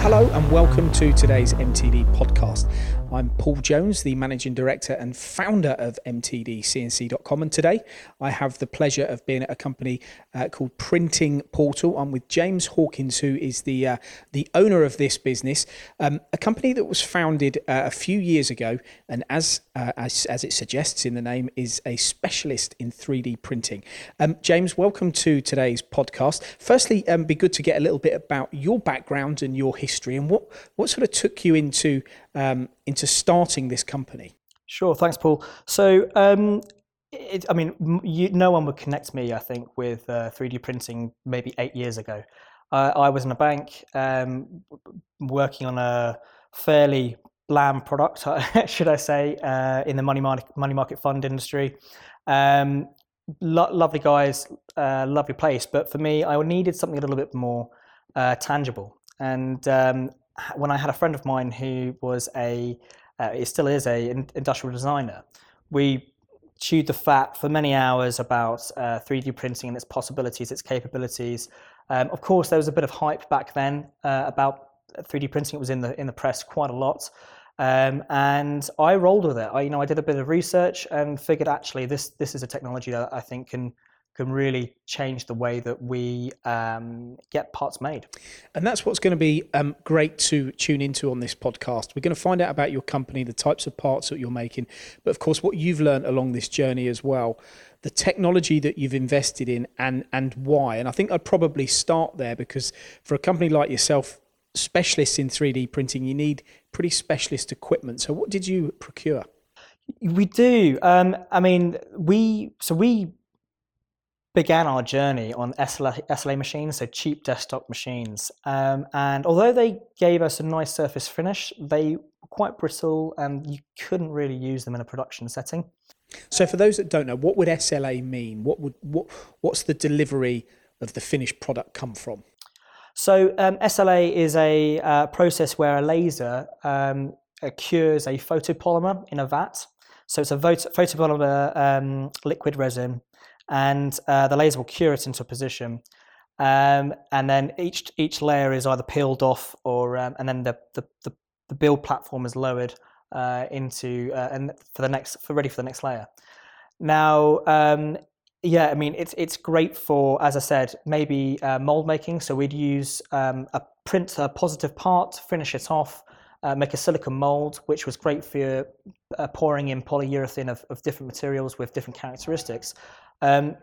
Hello and welcome to today's MTD podcast. I'm Paul Jones, the managing director and founder of MTDCNC.com. And today I have the pleasure of being at a company uh, called Printing Portal. I'm with James Hawkins, who is the uh, the owner of this business, um, a company that was founded uh, a few years ago, and as, uh, as as it suggests in the name, is a specialist in 3D printing. Um, James, welcome to today's podcast. Firstly, um, be good to get a little bit about your background and your history, and what what sort of took you into um, into starting this company? Sure, thanks, Paul. So, um, it, I mean, you, no one would connect me, I think, with uh, 3D printing maybe eight years ago. I was in a bank um, working on a fairly bland product, should I say, uh, in the money market, money market fund industry. Um, lo- lovely guys, uh, lovely place, but for me, I needed something a little bit more uh, tangible. And um, when I had a friend of mine who was a, uh, it still is a industrial designer, we chewed the fat for many hours about uh, 3D printing and its possibilities, its capabilities. Um, of course, there was a bit of hype back then uh, about 3D printing. It was in the in the press quite a lot, um, and I rolled with it. I, you know, I did a bit of research and figured actually this this is a technology that I think can can really change the way that we um, get parts made. And that's what's going to be um, great to tune into on this podcast. We're going to find out about your company, the types of parts that you're making, but of course, what you've learned along this journey as well, the technology that you've invested in, and and why. And I think I'd probably start there because for a company like yourself, specialists in 3D printing, you need pretty specialist equipment. So, what did you procure? We do. Um, I mean, we so we began our journey on SLA, SLA machines, so cheap desktop machines. Um, and although they gave us a nice surface finish, they were quite brittle and you couldn't really use them in a production setting. So, for those that don't know, what would SLA mean? What would what what's the delivery of the finished product come from? So, um, SLA is a uh, process where a laser um, cures a photopolymer in a vat. So, it's a photopolymer um, liquid resin and uh, the laser will cure it into a position. Um, and then each each layer is either peeled off or um, and then the, the, the, the, build platform is lowered uh, into uh, and for the next for ready for the next layer. Now, um, yeah, I mean it's it's great for as I said maybe uh, mold making. So we'd use um, a print a positive part, finish it off, uh, make a silicone mold, which was great for uh, pouring in polyurethane of, of different materials with different characteristics. Um,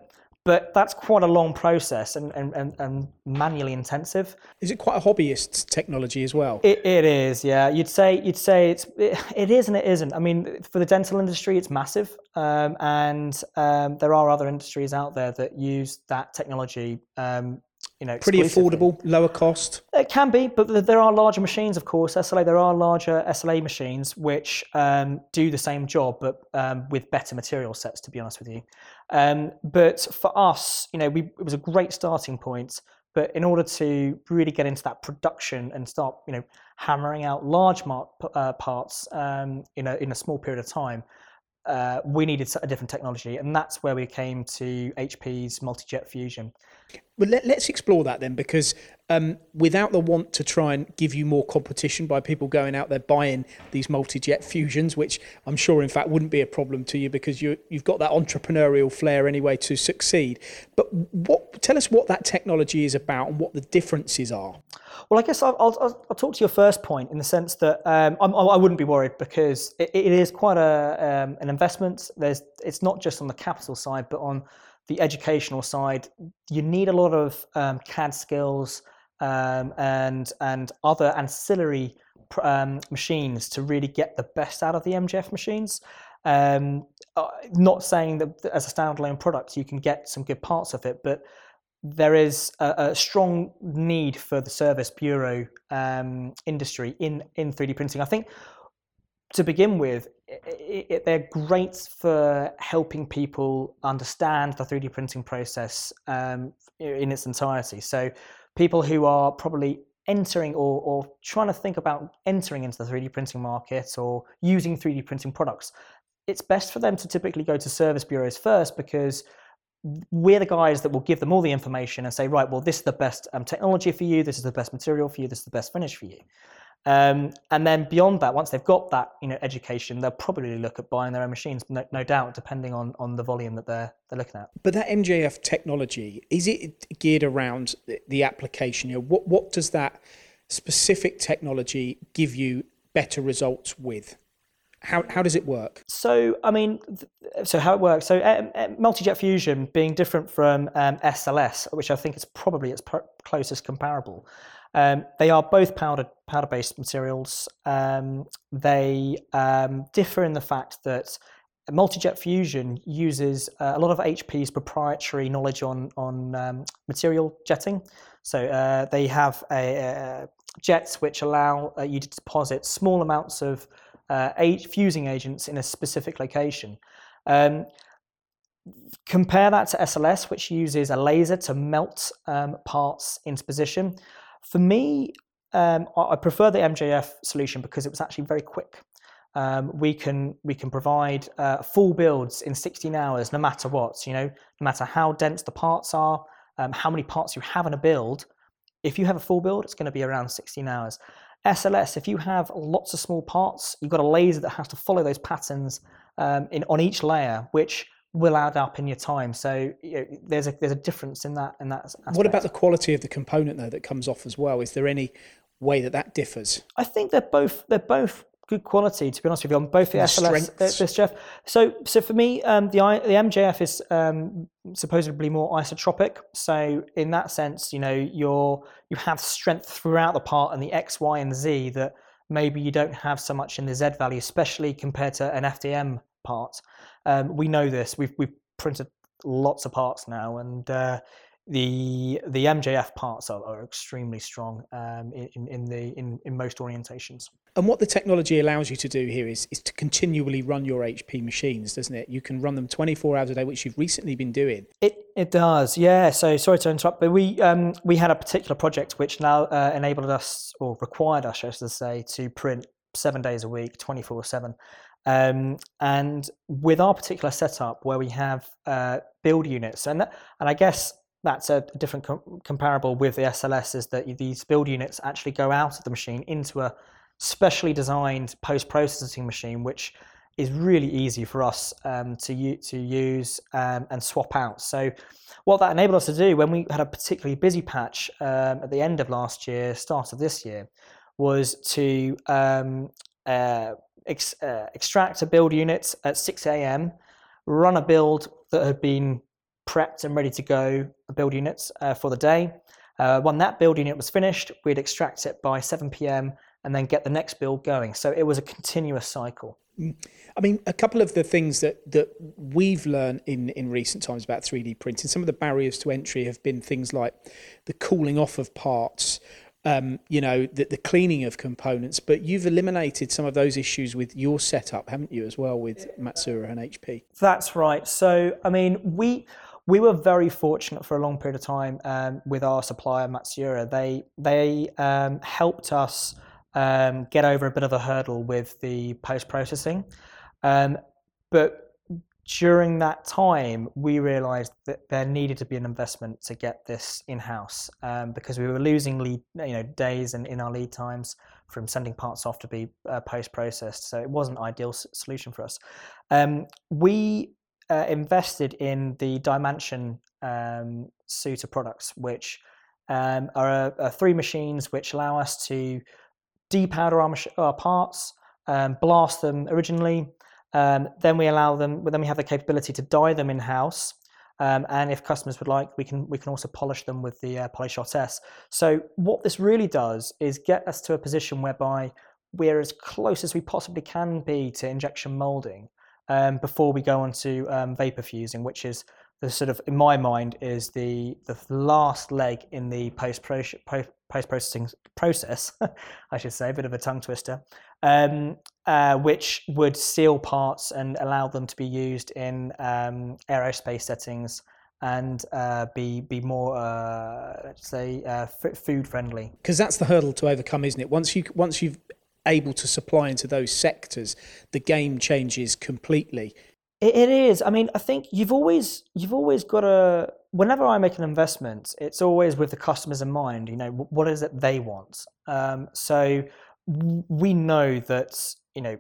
but that's quite a long process and, and, and, and, manually intensive. Is it quite a hobbyist technology as well? It, it is, yeah. You'd say you'd say it's it, it is and it isn't. I mean, for the dental industry, it's massive, um, and um, there are other industries out there that use that technology um, you know, pretty affordable, lower cost. It can be, but there are larger machines, of course. SLA, there are larger SLA machines which um, do the same job, but um, with better material sets. To be honest with you, um, but for us, you know, we, it was a great starting point. But in order to really get into that production and start, you know, hammering out large mar- uh, parts um, in a in a small period of time, uh, we needed a different technology, and that's where we came to HP's multi-jet fusion. Well, let, us explore that then, because um, without the want to try and give you more competition by people going out there buying these multi-jet fusions, which I'm sure, in fact, wouldn't be a problem to you because you, you've got that entrepreneurial flair anyway to succeed. But what, tell us what that technology is about and what the differences are. Well, I guess I'll, I'll, I'll talk to your first point in the sense that um, I would not be worried because it, it is quite a, um, an investment. There's, it's not just on the capital side, but on the educational side, you need a lot of um, CAD skills um, and and other ancillary um, machines to really get the best out of the MJF machines. Um, uh, not saying that as a standalone product you can get some good parts of it, but there is a, a strong need for the service bureau um, industry in in 3D printing. I think to begin with, it, it, they're great for helping people understand the 3D printing process um, in its entirety. So, people who are probably entering or, or trying to think about entering into the 3D printing market or using 3D printing products, it's best for them to typically go to service bureaus first because we're the guys that will give them all the information and say, right, well, this is the best um, technology for you, this is the best material for you, this is the best finish for you. Um, and then beyond that, once they've got that you know education, they'll probably look at buying their own machines, no, no doubt, depending on, on the volume that they're they're looking at. But that MJF technology is it geared around the application? You know, what what does that specific technology give you better results with? How, how does it work? So, I mean, so how it works. So, uh, uh, multi-jet fusion being different from um, SLS, which I think is probably its closest comparable. Um, they are both powder powder-based materials. Um, they um, differ in the fact that multi-jet fusion uses uh, a lot of HP's proprietary knowledge on on um, material jetting. So uh, they have a, a jets which allow uh, you to deposit small amounts of uh, fusing agents in a specific location. Um, compare that to SLS, which uses a laser to melt um, parts into position. For me, um, I prefer the MJF solution because it was actually very quick. Um, we can we can provide uh, full builds in 16 hours, no matter what. You know, no matter how dense the parts are, um, how many parts you have in a build. If you have a full build, it's going to be around 16 hours. SLS, if you have lots of small parts, you've got a laser that has to follow those patterns um, in on each layer, which will add up in your time. So you know, there's a there's a difference in that in that. Aspect. What about the quality of the component though that comes off as well? Is there any way that that differs? I think they're both they're both good quality to be honest with you on both the, the SLS this Jeff. So so for me um, the the MJF is um, supposedly more isotropic. So in that sense, you know you're you have strength throughout the part and the X, Y, and Z that maybe you don't have so much in the Z value, especially compared to an FDM part. Um, we know this. We've we've printed lots of parts now, and uh, the the MJF parts are, are extremely strong um, in in the in, in most orientations. And what the technology allows you to do here is is to continually run your HP machines, doesn't it? You can run them 24 hours a day, which you've recently been doing. It it does, yeah. So sorry to interrupt, but we um, we had a particular project which now uh, enabled us or required us, I should say, to print seven days a week, 24 seven. Um, and with our particular setup, where we have uh, build units, and and I guess that's a different com- comparable with the SLS is that these build units actually go out of the machine into a specially designed post processing machine, which is really easy for us um, to, u- to use um, and swap out. So, what that enabled us to do when we had a particularly busy patch um, at the end of last year, start of this year, was to um, uh, ex- uh, extract a build unit at 6 a.m., run a build that had been prepped and ready to go, a build units uh, for the day. Uh, when that build unit was finished, we'd extract it by 7 p.m. and then get the next build going. So it was a continuous cycle. I mean, a couple of the things that, that we've learned in, in recent times about 3D printing, some of the barriers to entry have been things like the cooling off of parts, um, you know, the, the cleaning of components. But you've eliminated some of those issues with your setup, haven't you, as well, with Matsuura and HP? That's right. So, I mean, we we were very fortunate for a long period of time um, with our supplier Matsuura. They they um, helped us um, get over a bit of a hurdle with the post processing, um, but during that time, we realised that there needed to be an investment to get this in house um, because we were losing lead, you know, days in, in our lead times from sending parts off to be uh, post processed. So it wasn't an ideal solution for us. Um, we uh, invested in the DyeMansion um, suite of products, which um, are, are, three machines which allow us to depowder our, mach- our parts, um, blast them originally. Um, then we allow them. Then we have the capability to dye them in house, um, and if customers would like, we can we can also polish them with the uh, Polyshot S. So what this really does is get us to a position whereby we're as close as we possibly can be to injection molding, um, before we go on to um, vapor fusing, which is the sort of, in my mind, is the the last leg in the post post processing process. I should say, a bit of a tongue twister, um, uh, which would seal parts and allow them to be used in um, aerospace settings and uh, be be more uh, let's say uh, f- food friendly. Because that's the hurdle to overcome, isn't it? Once you once you've able to supply into those sectors, the game changes completely. It, it is. I mean, I think you've always you've always got to. Whenever I make an investment, it's always with the customers in mind. You know, what is it they want? Um, so we know that you know,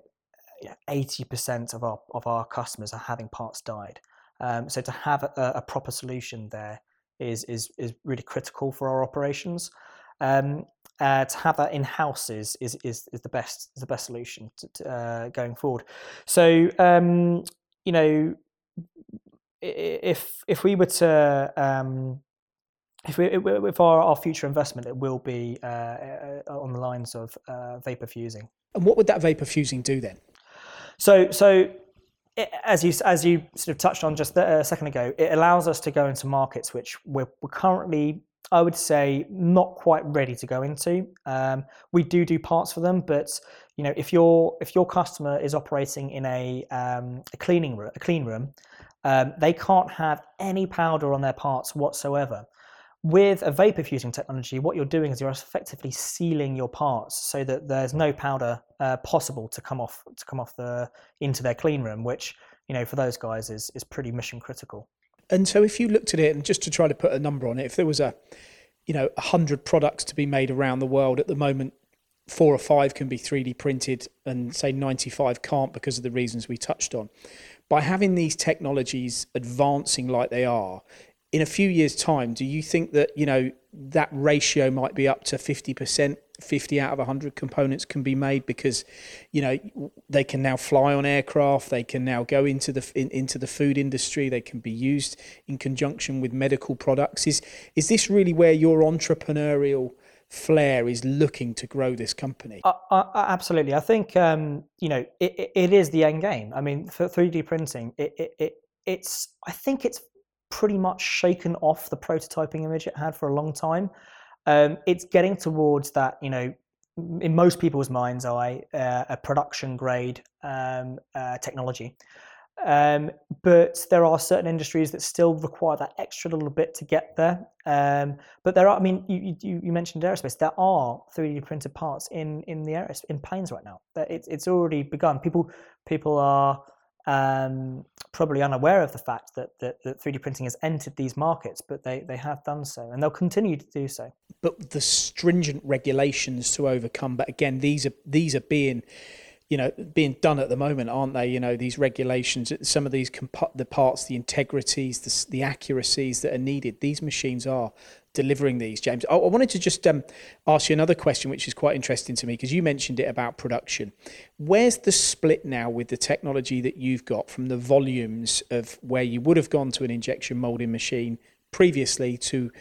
eighty percent of our of our customers are having parts dyed. Um, so to have a, a, proper solution there is is is really critical for our operations. Um, uh, to have that in house is, is is is the best is the best solution to, to, uh, going forward. So um, you know, if if we were to um, if we if our, our future investment, it will be uh, uh on the lines of uh, vapor fusing. And what would that vapor fusing do then? So so as you as you sort of touched on just a second ago, it allows us to go into markets which we're, we're currently I would say not quite ready to go into. Um, we do do parts for them, but you know, if your if your customer is operating in a um, a cleaning room, a clean room, um, they can't have any powder on their parts whatsoever. With a vapor fusing technology, what you're doing is you're effectively sealing your parts so that there's no powder uh, possible to come off to come off the into their clean room, which you know for those guys is is pretty mission critical. And so if you looked at it and just to try to put a number on it, if there was a, you know, 100 products to be made around the world at the moment, four or five can be 3D printed and say 95 can't because of the reasons we touched on. By having these technologies advancing like they are, in a few years' time, do you think that, you know, that ratio might be up to 50%, 50 out of 100 components can be made because, you know, they can now fly on aircraft, they can now go into the in, into the food industry, they can be used in conjunction with medical products. Is is this really where your entrepreneurial flair is looking to grow this company? Uh, uh, absolutely. I think um, you know it, it is the end game. I mean, for 3D printing, it, it, it it's I think it's pretty much shaken off the prototyping image it had for a long time. Um, it's getting towards that, you know, in most people's minds, eye, uh, a production grade um, uh, technology. Um, but there are certain industries that still require that extra little bit to get there. Um, but there are, I mean, you, you, you, mentioned aerospace. There are 3D printed parts in in the aerospace in planes right now. It's it's already begun. People people are um, probably unaware of the fact that, that, that 3D printing has entered these markets, but they, they have done so and they'll continue to do so. But the stringent regulations to overcome, but again, these are these are being you know being done at the moment aren't they you know these regulations some of these comp- the parts the integrities the, the accuracies that are needed these machines are delivering these, James. I, wanted to just um, ask you another question, which is quite interesting to me because you mentioned it about production. Where's the split now with the technology that you've got from the volumes of where you would have gone to an injection molding machine previously to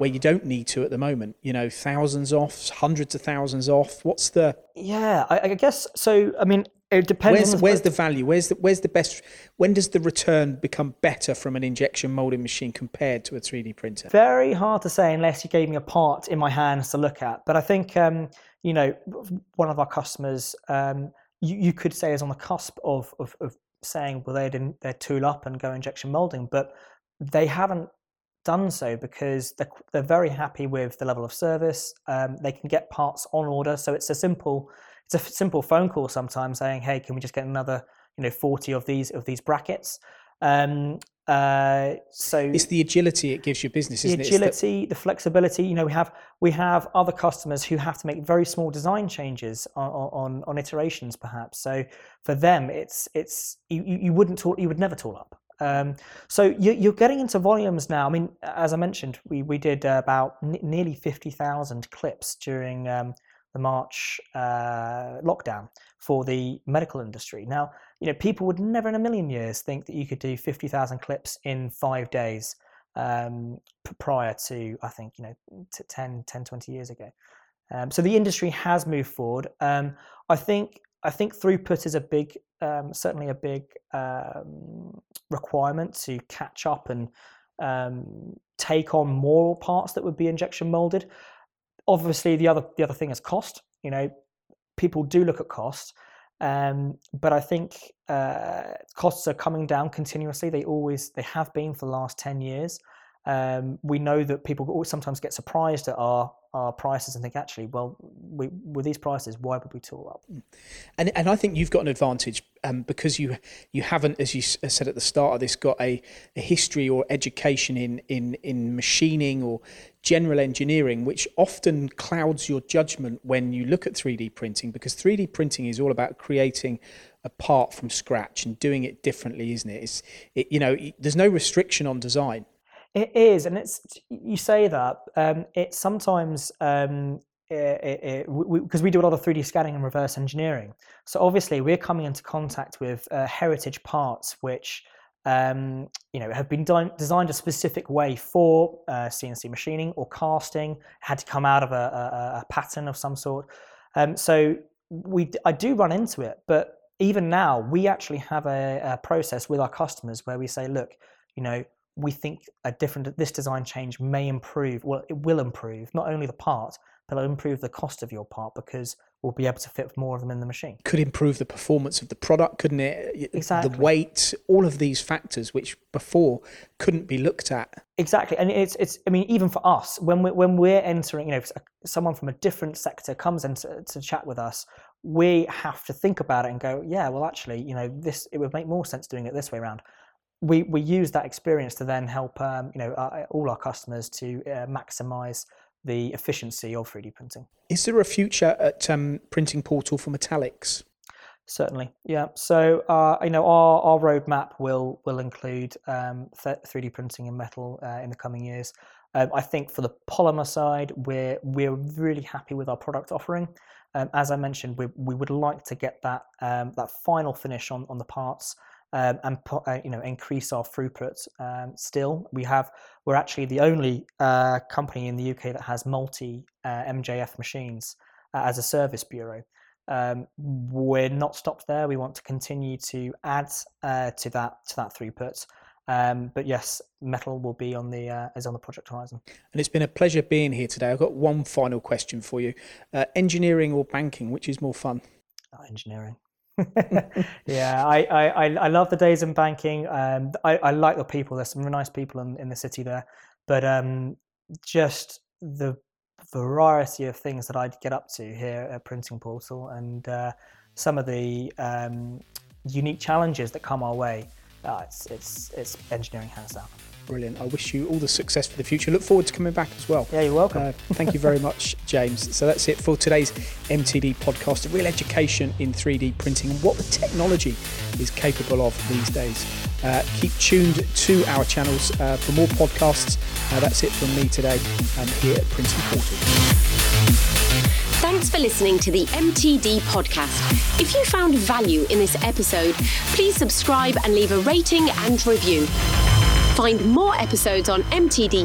where you don't need to at the moment? You know, thousands off, hundreds of thousands off. What's the? Yeah, I, I guess so. I mean, it depends. Where's, the, where's the value? Where's the where's the best? When does the return become better from an injection molding machine compared to a 3D printer? Very hard to say unless you gave me a part in my hands to look at. But I think um, you know one of our customers, um, you, you, could say, is on the cusp of, of, of saying, well, they didn't they tool up and go injection molding, but they haven't done so because they're, they're very happy with the level of service. Um, they can get parts on order, so it's a simple it's a simple phone call sometimes saying, "Hey, can we just get another, you know, forty of these of these brackets?" Um, uh, so it's the agility it gives your business, the agility, it? the... Agility, the... flexibility. You know, we have we have other customers who have to make very small design changes on on, on iterations, perhaps. So for them, it's it's you, you wouldn't talk, you would never tool up. Um, so you, are getting into volumes now. I mean, as I mentioned, we we did uh, about n- nearly fifty thousand clips during um, the March uh, lockdown for the medical industry. Now, you know, people would never in a million years think that you could do 50,000 clips in five days um, prior to, I think, you know, to 10, 10 20 years ago. Um, so the industry has moved forward. Um, I think I think throughput is a big, um, certainly a big um, requirement to catch up and um, take on more parts that would be injection molded. Obviously, the other the other thing is cost. You know, people do look at cost, um, but I think uh, costs are coming down continuously. They always they have been for the last ten years. Um, we know that people sometimes get surprised at our our prices and think, actually, well, we, with these prices, why would we tool up? And and I think you've got an advantage um, because you you haven't, as you said at the start of this, got a, a history or education in in in machining or general engineering, which often clouds your judgment when you look at 3D printing, because 3D printing is all about creating apart from scratch and doing it differently, isn't it? It's, it, you know, there's no restriction on design. It is, and it's you say that um, it's sometimes um, because we, do a lot of 3D scanning and reverse engineering. So obviously, we're coming into contact with uh, heritage parts which um, you know have been done, designed a specific way for uh, CNC machining or casting. Had to come out of a, a, a pattern of some sort. Um, so we I do run into it, but even now we actually have a, a process with our customers where we say, look, you know we think a different this design change may improve well it will improve not only the part but it'll improve the cost of your part because we'll be able to fit more of them in the machine. Could improve the performance of the product couldn't it? Exactly the weight all of these factors which before couldn't be looked at. Exactly and it's it's i mean even for us when we when we're entering you know someone from a different sector comes in to, to chat with us we have to think about it and go yeah well actually you know this it would make more sense doing it this way around we we use that experience to then help um, you know uh, all our customers to uh, maximize the efficiency of 3D printing. Is there a future at um, Printing Portal for metallics? Certainly, yeah. So uh, you know our, our roadmap will will include um, 3D printing in metal uh, in the coming years. Um, I think for the polymer side, we're we're really happy with our product offering. Um, as I mentioned, we, we would like to get that um, that final finish on, on the parts um, and uh, you know increase our throughput. Um, still, we have we're actually the only uh, company in the UK that has multi uh, MJF machines uh, as a service bureau. Um, we're not stopped there. We want to continue to add uh, to that to that throughput. Um, but yes, metal will be on the uh, is on the project horizon. And it's been a pleasure being here today. I've got one final question for you: engineering or banking, which is more fun? Oh, engineering. yeah, I, I, I love the days in banking. Um, I, I like the people. There's some nice people in, in the city there, but um, just the variety of things that I'd get up to here at Printing Portal and uh, some of the um, unique challenges that come our way. Uh, it's, it's, it's engineering hands down. Brilliant. I wish you all the success for the future. Look forward to coming back as well. Yeah, you're welcome. Uh, thank you very much, James. So that's it for today's MTD podcast, a real education in 3D printing and what the technology is capable of these days. Uh, keep tuned to our channels uh, for more podcasts. Uh, that's it from me today um, here at Printing Portal. Thanks for listening to the MTD podcast. If you found value in this episode, please subscribe and leave a rating and review. Find more episodes on mtdcnc.com.